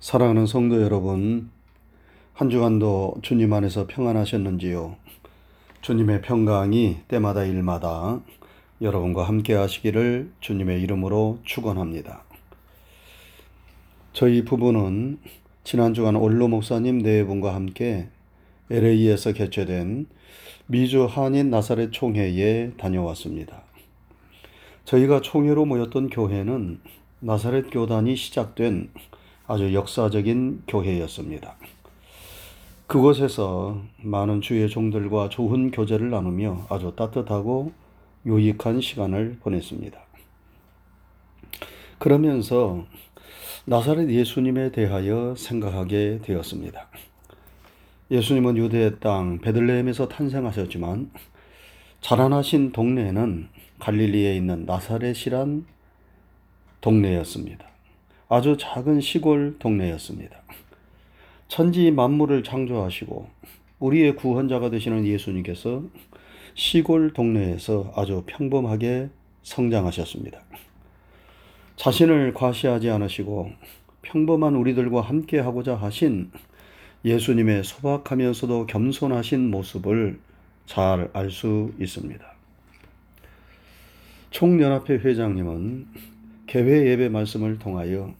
사랑하는 성도 여러분, 한 주간도 주님 안에서 평안하셨는지요? 주님의 평강이 때마다 일마다 여러분과 함께 하시기를 주님의 이름으로 축원합니다. 저희 부부는 지난 주간 올로 목사님 네 분과 함께 LA에서 개최된 미주 한인 나사렛 총회에 다녀왔습니다. 저희가 총회로 모였던 교회는 나사렛 교단이 시작된 아주 역사적인 교회였습니다. 그곳에서 많은 주의 종들과 좋은 교제를 나누며 아주 따뜻하고 유익한 시간을 보냈습니다. 그러면서 나사렛 예수님에 대하여 생각하게 되었습니다. 예수님은 유대의 땅 베들레헴에서 탄생하셨지만 자라나신 동네는 갈릴리에 있는 나사렛이란 동네였습니다. 아주 작은 시골 동네였습니다. 천지 만물을 창조하시고 우리의 구원자가 되시는 예수님께서 시골 동네에서 아주 평범하게 성장하셨습니다. 자신을 과시하지 않으시고 평범한 우리들과 함께 하고자 하신 예수님의 소박하면서도 겸손하신 모습을 잘 알 수 있습니다. 총연합회 회장님은 개회 예배 말씀을 통하여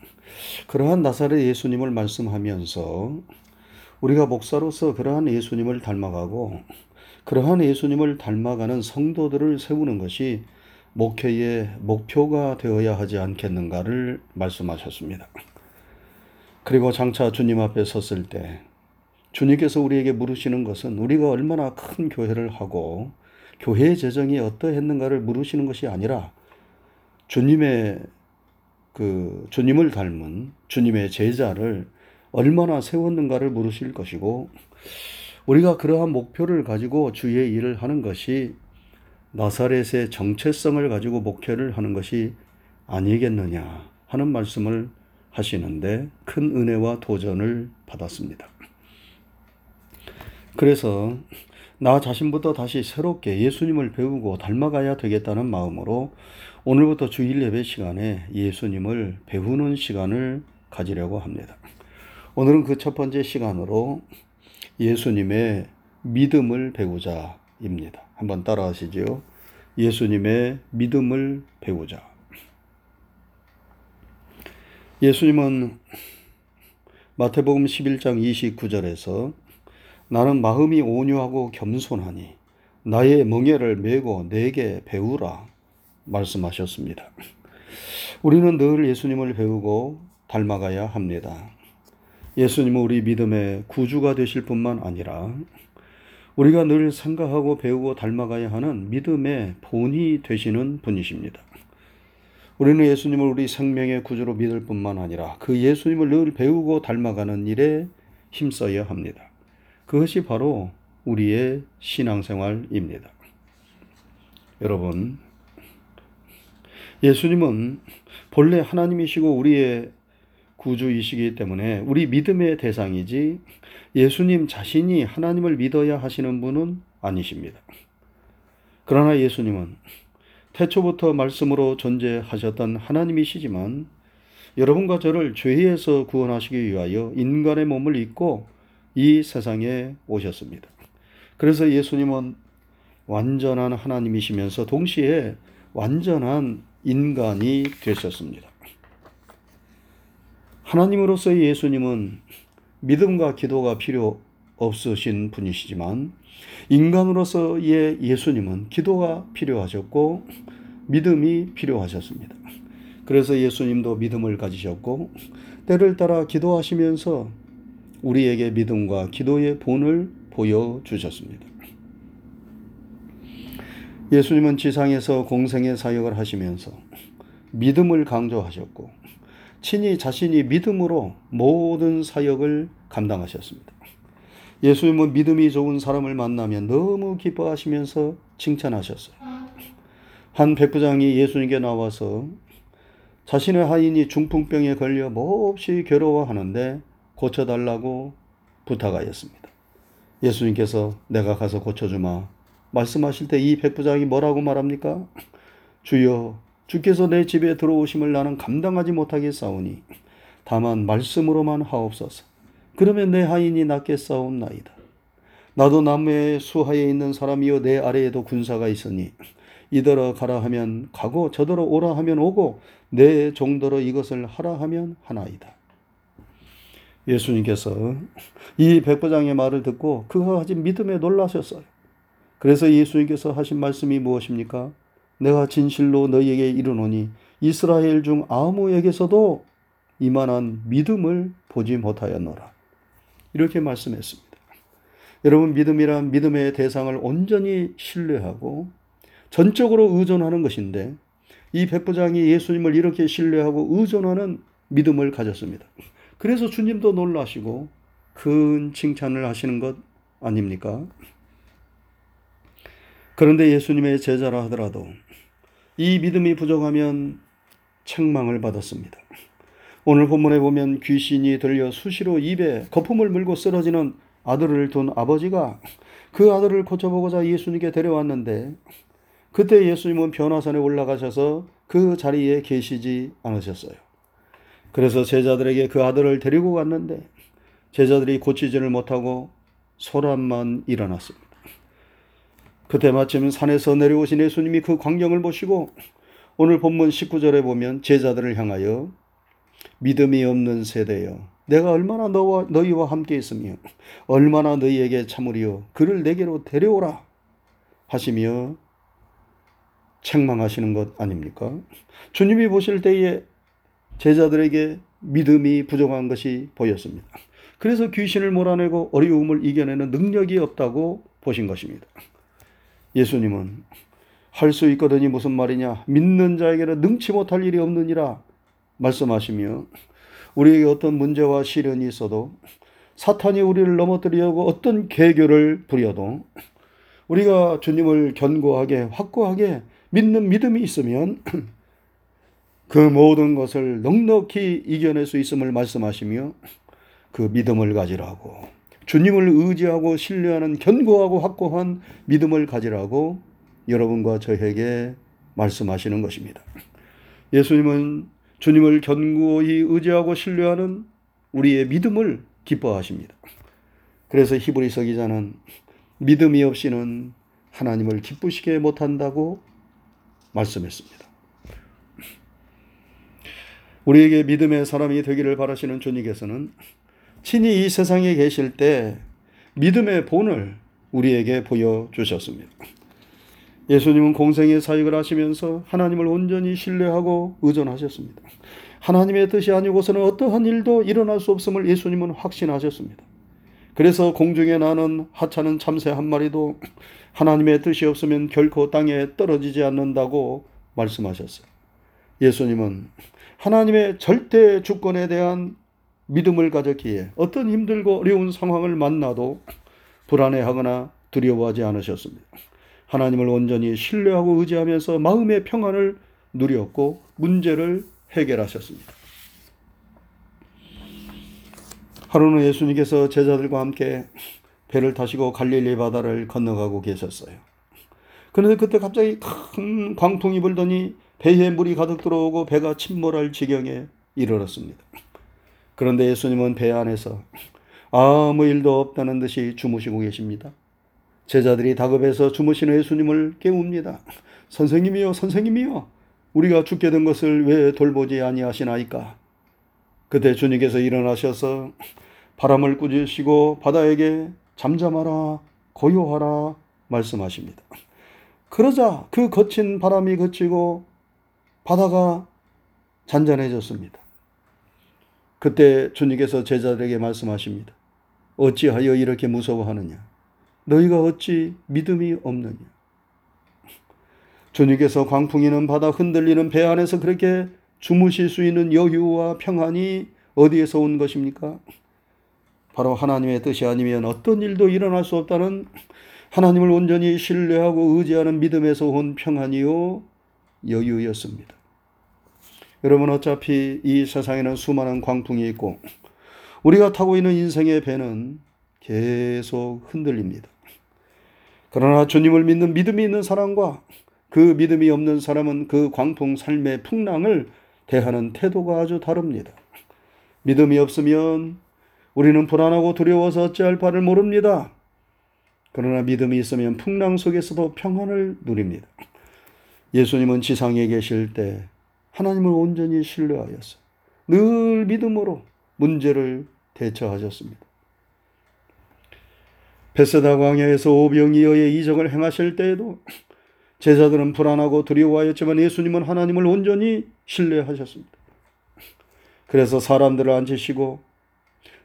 그러한 나사렛 예수님을 말씀하면서 우리가 목사로서 그러한 예수님을 닮아가고 그러한 예수님을 닮아가는 성도들을 세우는 것이 목회의 목표가 되어야 하지 않겠는가를 말씀하셨습니다. 그리고 장차 주님 앞에 섰을 때 주님께서 우리에게 물으시는 것은 우리가 얼마나 큰 교회를 하고 교회의 재정이 어떠했는가를 물으시는 것이 아니라 주님의 그 주님을 닮은 주님의 제자를 얼마나 세웠는가를 물으실 것이고 우리가 그러한 목표를 가지고 주의 일을 하는 것이 나사렛의 정체성을 가지고 목회를 하는 것이 아니겠느냐 하는 말씀을 하시는데 큰 은혜와 도전을 받았습니다. 그래서 나 자신부터 다시 새롭게 예수님을 배우고 닮아가야 되겠다는 마음으로 오늘부터 주일 예배 시간에 예수님을 배우는 시간을 가지려고 합니다. 오늘은 그 첫 번째 시간으로 예수님의 믿음을 배우자입니다. 한번 따라 하시죠. 예수님의 믿음을 배우자. 예수님은 마태복음 11장 29절에서 나는 마음이 온유하고 겸손하니 나의 멍에를 메고 내게 배우라 말씀하셨습니다. 우리는 늘 예수님을 배우고 닮아가야 합니다. 예수님은 우리 믿음의 구주가 되실 뿐만 아니라 우리가 늘 생각하고 배우고 닮아가야 하는 믿음의 본이 되시는 분이십니다. 우리는 예수님을 우리 생명의 구주로 믿을 뿐만 아니라 그 예수님을 늘 배우고 닮아가는 일에 힘써야 합니다. 그것이 바로 우리의 신앙생활입니다. 여러분, 예수님은 본래 하나님이시고 우리의 구주이시기 때문에 우리 믿음의 대상이지 예수님 자신이 하나님을 믿어야 하시는 분은 아니십니다. 그러나 예수님은 태초부터 말씀으로 존재하셨던 하나님이시지만 여러분과 저를 죄에서 구원하시기 위하여 인간의 몸을 입고 이 세상에 오셨습니다. 그래서 예수님은 완전한 하나님이시면서 동시에 완전한 인간이 되셨습니다. 하나님으로서의 예수님은 믿음과 기도가 필요 없으신 분이시지만 인간으로서의 예수님은 기도가 필요하셨고 믿음이 필요하셨습니다. 그래서 예수님도 믿음을 가지셨고 때를 따라 기도하시면서 우리에게 믿음과 기도의 본을 보여주셨습니다. 예수님은 지상에서 공생의 사역을 하시면서 믿음을 강조하셨고 친히 자신이 믿음으로 모든 사역을 감당하셨습니다. 예수님은 믿음이 좋은 사람을 만나면 너무 기뻐하시면서 칭찬하셨어요. 한 백부장이 예수님께 나와서 자신의 하인이 중풍병에 걸려 몹시 괴로워하는데 고쳐달라고 부탁하였습니다. 예수님께서 내가 가서 고쳐주마 말씀하실 때 이 백부장이 뭐라고 말합니까? 주여, 주께서 내 집에 들어오심을 나는 감당하지 못하겠사오니 다만 말씀으로만 하옵소서. 그러면 내 하인이 낫겠사옵나이다. 나도 남의 수하에 있는 사람이요 내 아래에도 군사가 있으니 이더러 가라 하면 가고 저더러 오라 하면 오고 내 종더러 이것을 하라 하면 하나이다. 예수님께서 이 백부장의 말을 듣고 그가 가진 믿음에 놀라셨어요. 그래서 예수님께서 하신 말씀이 무엇입니까? 내가 진실로 너희에게 이르노니 이스라엘 중 아무에게서도 이만한 믿음을 보지 못하였노라. 이렇게 말씀했습니다. 여러분 믿음이란 믿음의 대상을 온전히 신뢰하고 전적으로 의존하는 것인데 이 백부장이 예수님을 이렇게 신뢰하고 의존하는 믿음을 가졌습니다. 그래서 주님도 놀라시고 큰 칭찬을 하시는 것 아닙니까? 그런데 예수님의 제자라 하더라도 이 믿음이 부족하면 책망을 받았습니다. 오늘 본문에 보면 귀신이 들려 수시로 입에 거품을 물고 쓰러지는 아들을 둔 아버지가 그 아들을 고쳐보고자 예수님께 데려왔는데 그때 예수님은 변화산에 올라가셔서 그 자리에 계시지 않으셨어요. 그래서 제자들에게 그 아들을 데리고 갔는데 제자들이 고치지를 못하고 소란만 일어났습니다. 그때 마침 산에서 내려오신 예수님이 그 광경을 보시고 오늘 본문 19절에 보면 제자들을 향하여 믿음이 없는 세대여 내가 얼마나 너와 너희와 함께 있으며 얼마나 너희에게 참으리요 그를 내게로 데려오라 하시며 책망하시는 것 아닙니까? 주님이 보실 때에 제자들에게 믿음이 부족한 것이 보였습니다. 그래서 귀신을 몰아내고 어려움을 이겨내는 능력이 없다고 보신 것입니다. 예수님은 할 수 있거든이 무슨 말이냐? 믿는 자에게는 능치 못할 일이 없느니라 말씀하시며 우리에게 어떤 문제와 시련이 있어도 사탄이 우리를 넘어뜨리려고 어떤 계교를 부려도 우리가 주님을 견고하게 확고하게 믿는 믿음이 있으면 그 모든 것을 넉넉히 이겨낼 수 있음을 말씀하시며 그 믿음을 가지라고 주님을 의지하고 신뢰하는 견고하고 확고한 믿음을 가지라고 여러분과 저에게 말씀하시는 것입니다. 예수님은 주님을 견고히 의지하고 신뢰하는 우리의 믿음을 기뻐하십니다. 그래서 히브리서 기자는 믿음이 없이는 하나님을 기쁘시게 못한다고 말씀했습니다. 우리에게 믿음의 사람이 되기를 바라시는 주님께서는 친히 이 세상에 계실 때 믿음의 본을 우리에게 보여주셨습니다. 예수님은 공생의 사역을 하시면서 하나님을 온전히 신뢰하고 의존하셨습니다. 하나님의 뜻이 아니고서는 어떠한 일도 일어날 수 없음을 예수님은 확신하셨습니다. 그래서 공중에 나는 하찮은 참새 한 마리도 하나님의 뜻이 없으면 결코 땅에 떨어지지 않는다고 말씀하셨어요. 예수님은 하나님의 절대 주권에 대한 믿음을 가졌기에 어떤 힘들고 어려운 상황을 만나도 불안해하거나 두려워하지 않으셨습니다. 하나님을 온전히 신뢰하고 의지하면서 마음의 평안을 누렸고 문제를 해결하셨습니다. 하루는 예수님께서 제자들과 함께 배를 타시고 갈릴리 바다를 건너가고 계셨어요. 그런데 그때 갑자기 큰 광풍이 불더니 배에 물이 가득 들어오고 배가 침몰할 지경에 이르렀습니다. 그런데 예수님은 배 안에서 아무 일도 없다는 듯이 주무시고 계십니다. 제자들이 다급해서 주무시는 예수님을 깨웁니다. 선생님이요, 선생님이요. 우리가 죽게 된 것을 왜 돌보지 아니하시나이까? 그때 주님께서 일어나셔서 바람을 꾸짖으시고 바다에게 잠잠하라, 고요하라 말씀하십니다. 그러자 그 거친 바람이 그치고 바다가 잔잔해졌습니다. 그때 주님께서 제자들에게 말씀하십니다. 어찌하여 이렇게 무서워하느냐? 너희가 어찌 믿음이 없느냐? 주님께서 광풍이는 바다 흔들리는 배 안에서 그렇게 주무실 수 있는 여유와 평안이 어디에서 온 것입니까? 바로 하나님의 뜻이 아니면 어떤 일도 일어날 수 없다는 하나님을 온전히 신뢰하고 의지하는 믿음에서 온 평안이요 여유였습니다. 여러분 어차피 이 세상에는 수많은 광풍이 있고 우리가 타고 있는 인생의 배는 계속 흔들립니다. 그러나 주님을 믿는 믿음이 있는 사람과 그 믿음이 없는 사람은 그 광풍 삶의 풍랑을 대하는 태도가 아주 다릅니다. 믿음이 없으면 우리는 불안하고 두려워서 어찌할 바를 모릅니다. 그러나 믿음이 있으면 풍랑 속에서도 평안을 누립니다. 예수님은 지상에 계실 때 하나님을 온전히 신뢰하였어. 늘 믿음으로 문제를 대처하셨습니다. 베세다 광야에서 오병이어의 이적을 행하실 때에도 제자들은 불안하고 두려워하였지만 예수님은 하나님을 온전히 신뢰하셨습니다. 그래서 사람들을 앉히시고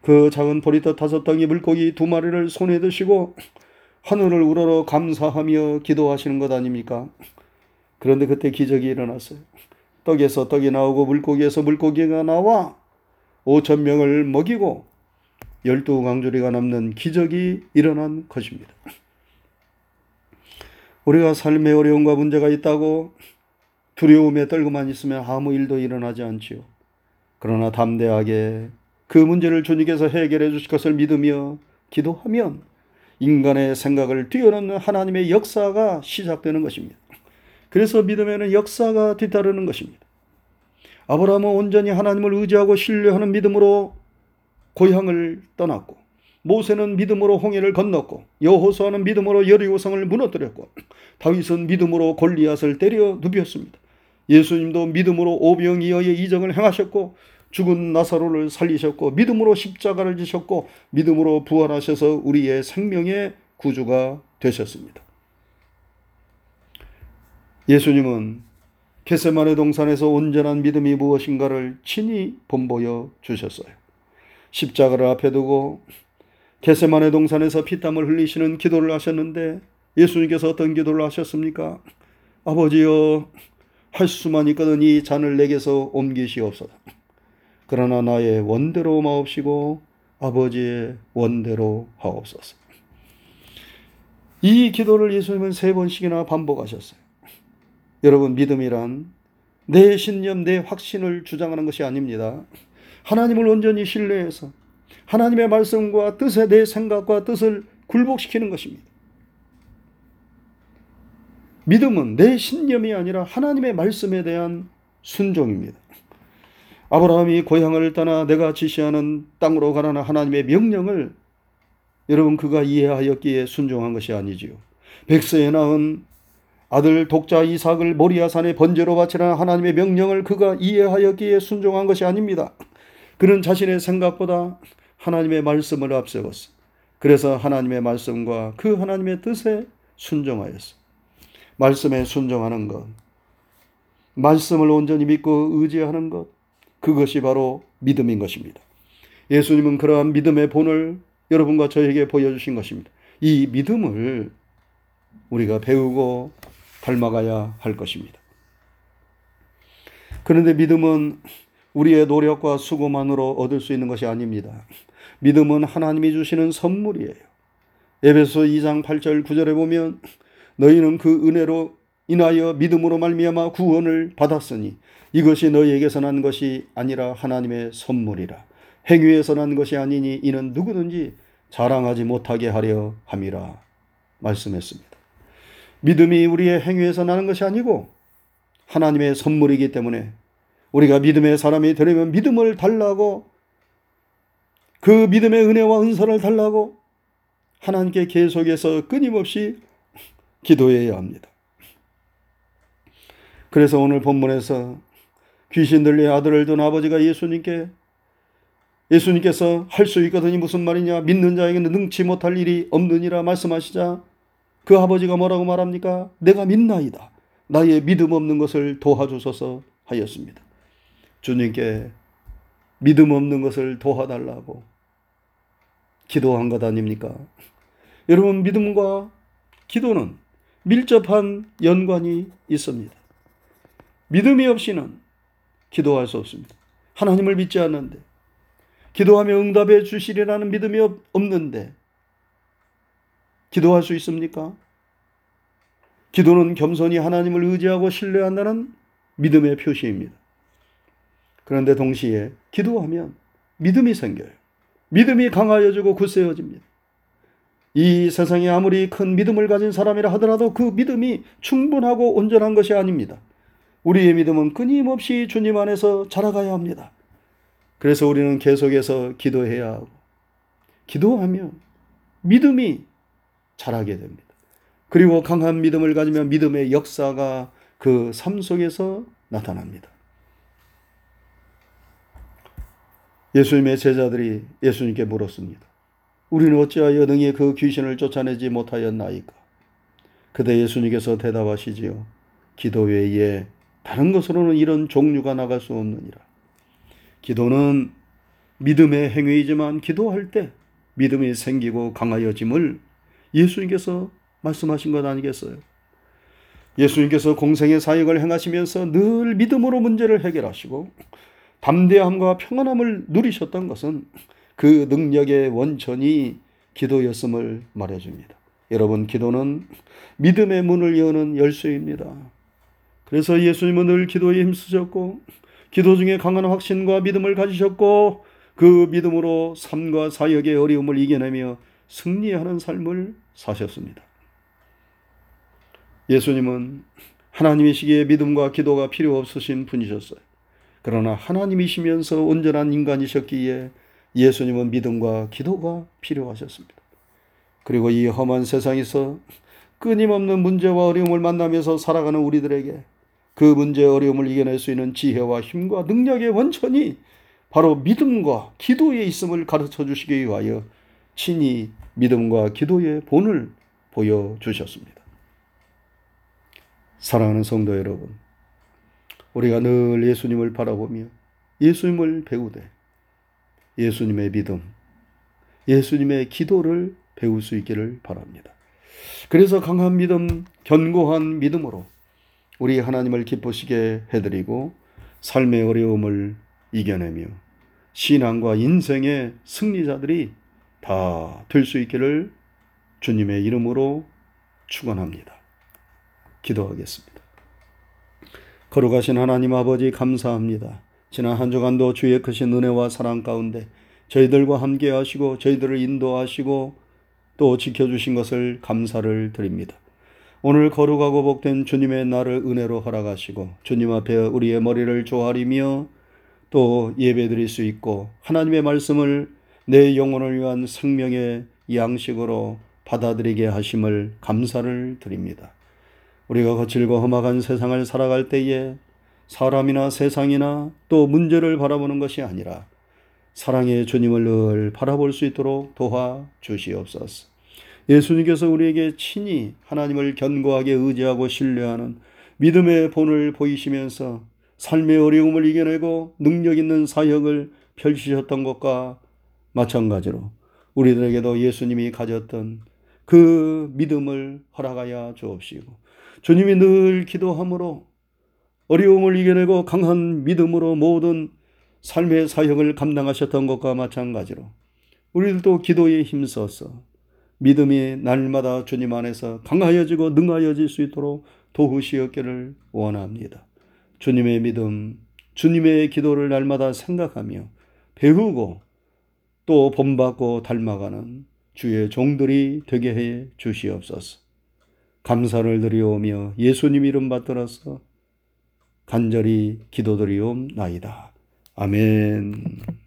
그 작은 보리떡 다섯 덩이 물고기 두 마리를 손에 드시고 하늘을 우러러 감사하며 기도하시는 것 아닙니까? 그런데 그때 기적이 일어났어요. 떡에서 떡이 나오고 물고기에서 물고기가 나와 오천 명을 먹이고 열두 강조리가 남는 기적이 일어난 것입니다. 우리가 삶에 어려움과 문제가 있다고 두려움에 떨고만 있으면 아무 일도 일어나지 않지요. 그러나 담대하게 그 문제를 주님께서 해결해 주실 것을 믿으며 기도하면 인간의 생각을 뛰어넘는 하나님의 역사가 시작되는 것입니다. 그래서 믿음에는 역사가 뒤따르는 것입니다. 아브라함은 온전히 하나님을 의지하고 신뢰하는 믿음으로 고향을 떠났고 모세는 믿음으로 홍해를 건넜고 여호수아는 믿음으로 여리고성을 무너뜨렸고 다윗은 믿음으로 골리앗을 때려 눕혔습니다. 예수님도 믿음으로 오병이어의 이정을 행하셨고 죽은 나사로를 살리셨고 믿음으로 십자가를 지셨고 믿음으로 부활하셔서 우리의 생명의 구주가 되셨습니다. 예수님은 게세마네 동산에서 온전한 믿음이 무엇인가를 친히 본보여 주셨어요. 십자가를 앞에 두고 게세마네 동산에서 피땀을 흘리시는 기도를 하셨는데 예수님께서 어떤 기도를 하셨습니까? 아버지여 할 수만 있거든 이 잔을 내게서 옮기시옵소서. 그러나 나의 원대로 마옵시고 아버지의 원대로 하옵소서. 이 기도를 예수님은 세 번씩이나 반복하셨어요. 여러분 믿음이란 내 신념, 내 확신을 주장하는 것이 아닙니다. 하나님을 온전히 신뢰해서 하나님의 말씀과 뜻에 내 생각과 뜻을 굴복시키는 것입니다. 믿음은 내 신념이 아니라 하나님의 말씀에 대한 순종입니다. 아브라함이 고향을 떠나 내가 지시하는 땅으로 가라는 하나님의 명령을 여러분 그가 이해하였기에 순종한 것이 아니지요. 백세에 낳은 아들 독자 이삭을 모리아산의 번제로 바치라는 하나님의 명령을 그가 이해하였기에 순종한 것이 아닙니다. 그는 자신의 생각보다 하나님의 말씀을 앞세웠어. 그래서 하나님의 말씀과 그 하나님의 뜻에 순종하였어. 말씀에 순종하는 것, 말씀을 온전히 믿고 의지하는 것, 그것이 바로 믿음인 것입니다. 예수님은 그러한 믿음의 본을 여러분과 저에게 보여주신 것입니다. 이 믿음을 우리가 배우고 닮아가야 할 것입니다. 그런데 믿음은 우리의 노력과 수고만으로 얻을 수 있는 것이 아닙니다. 믿음은 하나님이 주시는 선물이에요. 에베소 2장 8절 9절에 보면 너희는 그 은혜로 인하여 믿음으로 말미암아 구원을 받았으니 이것이 너희에게서 난 것이 아니라 하나님의 선물이라. 행위에서 난 것이 아니니 이는 누구든지 자랑하지 못하게 하려 함이라 말씀했습니다. 믿음이 우리의 행위에서 나는 것이 아니고 하나님의 선물이기 때문에 우리가 믿음의 사람이 되려면 믿음을 달라고 그 믿음의 은혜와 은사를 달라고 하나님께 계속해서 끊임없이 기도해야 합니다. 그래서 오늘 본문에서 귀신 들린 아들을 둔 아버지가 예수님께 예수님께서 할 수 있거든이 무슨 말이냐 믿는 자에게는 능치 못할 일이 없느니라 말씀하시자 그 아버지가 뭐라고 말합니까? 내가 믿나이다. 나의 믿음 없는 것을 도와주소서 하였습니다. 주님께 믿음 없는 것을 도와달라고 기도한 것 아닙니까? 여러분, 믿음과 기도는 밀접한 연관이 있습니다. 믿음이 없이는 기도할 수 없습니다. 하나님을 믿지 않는데, 기도하며 응답해 주시리라는 믿음이 없는데, 기도할 수 있습니까? 기도는 겸손히 하나님을 의지하고 신뢰한다는 믿음의 표시입니다. 그런데 동시에 기도하면 믿음이 생겨요. 믿음이 강하여지고 굳세어집니다. 이 세상에 아무리 큰 믿음을 가진 사람이라 하더라도 그 믿음이 충분하고 온전한 것이 아닙니다. 우리의 믿음은 끊임없이 주님 안에서 자라가야 합니다. 그래서 우리는 계속해서 기도해야 하고, 기도하면 믿음이 자라게 됩니다. 그리고 강한 믿음을 가지면 믿음의 역사가 그 삶 속에서 나타납니다. 예수님의 제자들이 예수님께 물었습니다. 우리는 어찌하여 능히 그 귀신을 쫓아내지 못하였나이까? 그때 예수님께서 대답하시지요. 기도 외에 다른 것으로는 이런 종류가 나갈 수 없느니라. 기도는 믿음의 행위이지만 기도할 때 믿음이 생기고 강하여짐을 예수님께서 말씀하신 것 아니겠어요? 예수님께서 공생의 사역을 행하시면서 늘 믿음으로 문제를 해결하시고 담대함과 평안함을 누리셨던 것은 그 능력의 원천이 기도였음을 말해줍니다. 여러분, 기도는 믿음의 문을 여는 열쇠입니다. 그래서 예수님은 늘 기도에 힘쓰셨고, 기도 중에 강한 확신과 믿음을 가지셨고, 그 믿음으로 삶과 사역의 어려움을 이겨내며 승리하는 삶을 사셨습니다. 예수님은 하나님이시기에 믿음과 기도가 필요 없으신 분이셨어요. 그러나 하나님이시면서 온전한 인간이셨기에 예수님은 믿음과 기도가 필요하셨습니다. 그리고 이 험한 세상에서 끊임없는 문제와 어려움을 만나면서 살아가는 우리들에게 그 문제 어려움을 이겨낼 수 있는 지혜와 힘과 능력의 원천이 바로 믿음과 기도에 있음을 가르쳐 주시기 위하여 친히 믿음과 기도의 본을 보여주셨습니다. 사랑하는 성도 여러분, 우리가 늘 예수님을 바라보며 예수님을 배우되 예수님의 믿음, 예수님의 기도를 배울 수 있기를 바랍니다. 그래서 강한 믿음, 견고한 믿음으로 우리 하나님을 기쁘시게 해드리고 삶의 어려움을 이겨내며 신앙과 인생의 승리자들이 다 될 수 있기를 주님의 이름으로 축원합니다. 기도하겠습니다. 거룩하신 하나님 아버지 감사합니다. 지난 한 주간도 주의 크신 은혜와 사랑 가운데 저희들과 함께 하시고 저희들을 인도하시고 또 지켜주신 것을 감사를 드립니다. 오늘 거룩하고 복된 주님의 날을 은혜로 허락하시고 주님 앞에 우리의 머리를 조아리며 또 예배 드릴 수 있고 하나님의 말씀을 내 영혼을 위한 생명의 양식으로 받아들이게 하심을 감사를 드립니다. 우리가 거칠고 험악한 세상을 살아갈 때에 사람이나 세상이나 또 문제를 바라보는 것이 아니라 사랑의 주님을 늘 바라볼 수 있도록 도와 주시옵소서. 예수님께서 우리에게 친히 하나님을 견고하게 의지하고 신뢰하는 믿음의 본을 보이시면서 삶의 어려움을 이겨내고 능력 있는 사역을 펼치셨던 것과 마찬가지로 우리들에게도 예수님이 가졌던 그 믿음을 허락하여 주옵시고 주님이 늘 기도함으로 어려움을 이겨내고 강한 믿음으로 모든 삶의 사역을 감당하셨던 것과 마찬가지로 우리들도 기도에 힘써서 믿음이 날마다 주님 안에서 강하여지고 능하여질 수 있도록 도우시었기를 원합니다. 주님의 믿음, 주님의 기도를 날마다 생각하며 배우고 또 본받고 닮아가는 주의 종들이 되게 해 주시옵소서. 감사를 드리오며 예수님 이름 받들어서 간절히 기도드리옵나이다. 아멘.